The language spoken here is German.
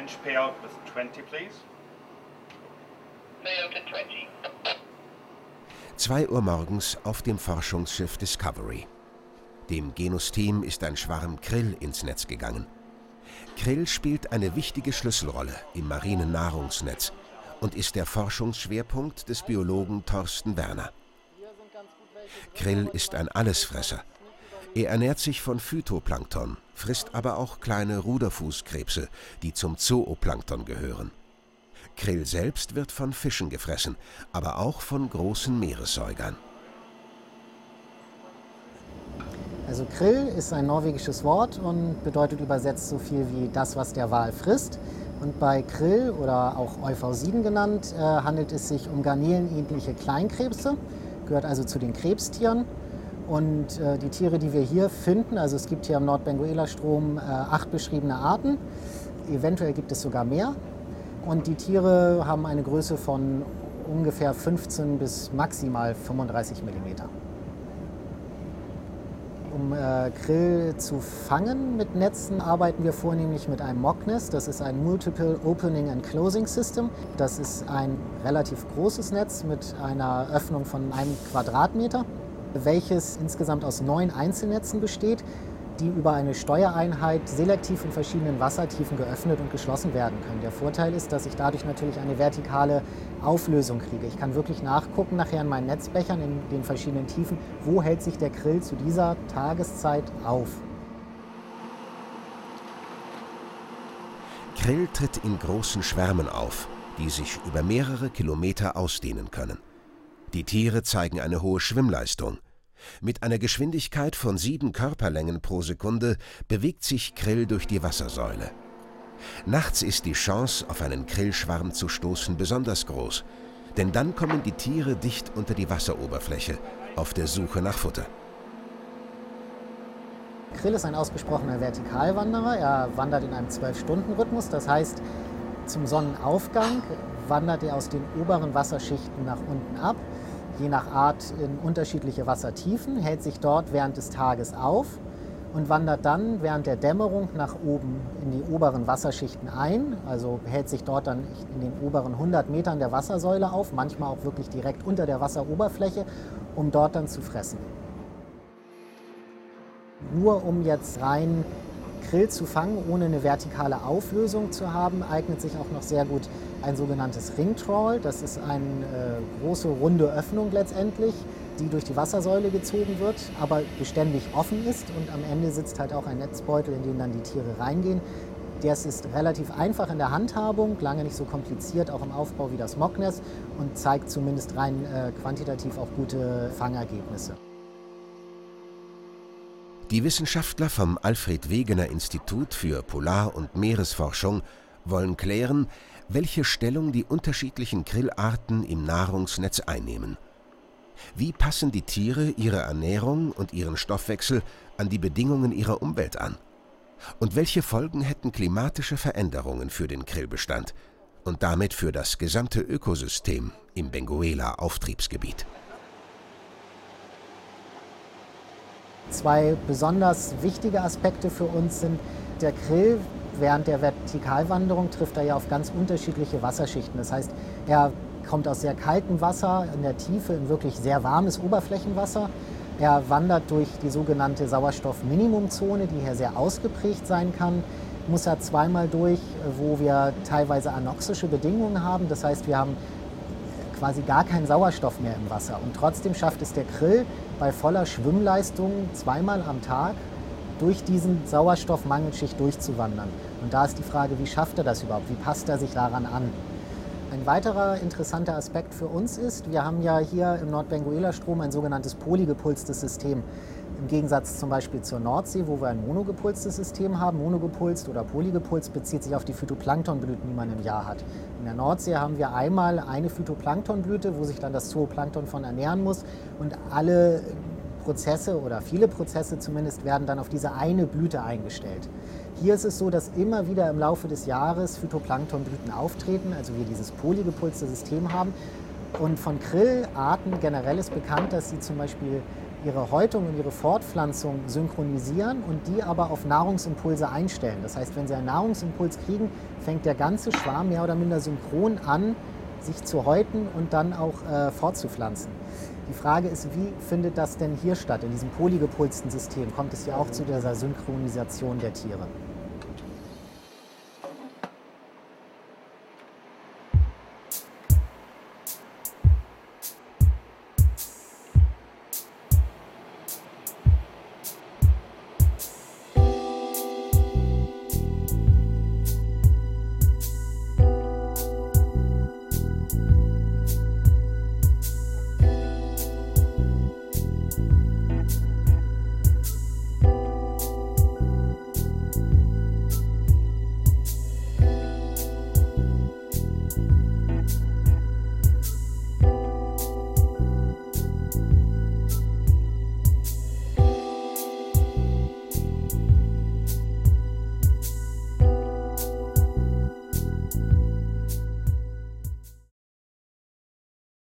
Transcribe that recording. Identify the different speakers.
Speaker 1: winch payout with 20, please.
Speaker 2: Toyota 20.
Speaker 3: 2 Uhr morgens auf dem Forschungsschiff Discovery. Dem Genus-Team ist ein Schwarm Krill ins Netz gegangen. Krill spielt eine wichtige Schlüsselrolle im marinen Nahrungsnetz und ist der Forschungsschwerpunkt des Biologen Thorsten Werner. Krill ist ein Allesfresser. Er ernährt sich von Phytoplankton, frisst aber auch kleine Ruderfußkrebse, die zum Zooplankton gehören. Krill selbst wird von Fischen gefressen, aber auch von großen Meeressäugern.
Speaker 4: Also Krill ist ein norwegisches Wort und bedeutet übersetzt so viel wie das, was der Wal frisst. Und bei Krill oder auch Euphausieden genannt, äh, handelt es sich um garnelenähnliche Kleinkrebse, gehört also zu den Krebstieren. Und äh, die Tiere, die wir hier finden, also es gibt hier am Nordbenguela-Strom äh, acht beschriebene Arten, eventuell gibt es sogar mehr. Und die Tiere haben eine Größe von ungefähr 15 bis maximal 35 Millimeter. Um äh, Krill zu fangen mit Netzen, arbeiten wir vornehmlich mit einem Mocknest. Das ist ein Multiple Opening and Closing System. Das ist ein relativ großes Netz mit einer Öffnung von einem Quadratmeter, welches insgesamt aus neun Einzelnetzen besteht, die über eine Steuereinheit selektiv in verschiedenen Wassertiefen geöffnet und geschlossen werden können. Der Vorteil ist, dass ich dadurch natürlich eine vertikale Auflösung kriege. Ich kann wirklich nachgucken nachher in meinen Netzbechern in den verschiedenen Tiefen, wo hält sich der Grill zu dieser Tageszeit auf.
Speaker 3: Krill tritt in großen Schwärmen auf, die sich über mehrere Kilometer ausdehnen können. Die Tiere zeigen eine hohe Schwimmleistung – mit einer Geschwindigkeit von sieben Körperlängen pro Sekunde bewegt sich Krill durch die Wassersäule. Nachts ist die Chance, auf einen Krillschwarm zu stoßen, besonders groß, denn dann kommen die Tiere dicht unter die Wasseroberfläche auf der Suche nach Futter.
Speaker 4: Krill ist ein ausgesprochener Vertikalwanderer. Er wandert in einem 12-Stunden-Rhythmus. Das heißt, zum Sonnenaufgang wandert er aus den oberen Wasserschichten nach unten ab je nach Art in unterschiedliche Wassertiefen, hält sich dort während des Tages auf und wandert dann während der Dämmerung nach oben in die oberen Wasserschichten ein. Also hält sich dort dann in den oberen 100 Metern der Wassersäule auf, manchmal auch wirklich direkt unter der Wasseroberfläche, um dort dann zu fressen. Nur um jetzt rein Krill zu fangen, ohne eine vertikale Auflösung zu haben, eignet sich auch noch sehr gut ein sogenanntes Ringtrawl. Das ist eine äh, große runde Öffnung letztendlich, die durch die Wassersäule gezogen wird, aber beständig offen ist und am Ende sitzt halt auch ein Netzbeutel, in den dann die Tiere reingehen. Das ist relativ einfach in der Handhabung, lange nicht so kompliziert, auch im Aufbau wie das Mocknest und zeigt zumindest rein äh, quantitativ auch gute Fangergebnisse.
Speaker 3: Die Wissenschaftler vom Alfred Wegener Institut für Polar- und Meeresforschung wollen klären, welche Stellung die unterschiedlichen Grillarten im Nahrungsnetz einnehmen. Wie passen die Tiere ihre Ernährung und ihren Stoffwechsel an die Bedingungen ihrer Umwelt an? Und welche Folgen hätten klimatische Veränderungen für den Krillbestand und damit für das gesamte Ökosystem im Benguela-Auftriebsgebiet?
Speaker 4: Zwei besonders wichtige Aspekte für uns sind, der Krill während der Vertikalwanderung trifft er ja auf ganz unterschiedliche Wasserschichten. Das heißt, er kommt aus sehr kaltem Wasser in der Tiefe in wirklich sehr warmes Oberflächenwasser. Er wandert durch die sogenannte Sauerstoffminimumzone, die hier sehr ausgeprägt sein kann. Muss er zweimal durch, wo wir teilweise anoxische Bedingungen haben. Das heißt, wir haben quasi gar keinen Sauerstoff mehr im Wasser. Und trotzdem schafft es der Krill bei voller Schwimmleistung zweimal am Tag durch diesen Sauerstoffmangelschicht durchzuwandern. Und da ist die Frage, wie schafft er das überhaupt? Wie passt er sich daran an? Ein weiterer interessanter Aspekt für uns ist, wir haben ja hier im Nordbenguela-Strom ein sogenanntes polygepulstes System. Im Gegensatz zum Beispiel zur Nordsee, wo wir ein monogepulstes System haben. Monogepulst oder polygepulst bezieht sich auf die Phytoplanktonblüten, die man im Jahr hat. In der Nordsee haben wir einmal eine Phytoplanktonblüte, wo sich dann das Zooplankton von ernähren muss. Und alle Prozesse oder viele Prozesse zumindest werden dann auf diese eine Blüte eingestellt. Hier ist es so, dass immer wieder im Laufe des Jahres Phytoplanktonblüten auftreten, also wir dieses polygepulste System haben. Und von Krillarten generell ist bekannt, dass sie zum Beispiel ihre Häutung und ihre Fortpflanzung synchronisieren und die aber auf Nahrungsimpulse einstellen. Das heißt, wenn sie einen Nahrungsimpuls kriegen, fängt der ganze Schwarm mehr oder minder synchron an, sich zu häuten und dann auch äh, fortzupflanzen. Die Frage ist, wie findet das denn hier statt, in diesem polygepulsten System? Kommt es ja auch zu dieser Synchronisation der Tiere?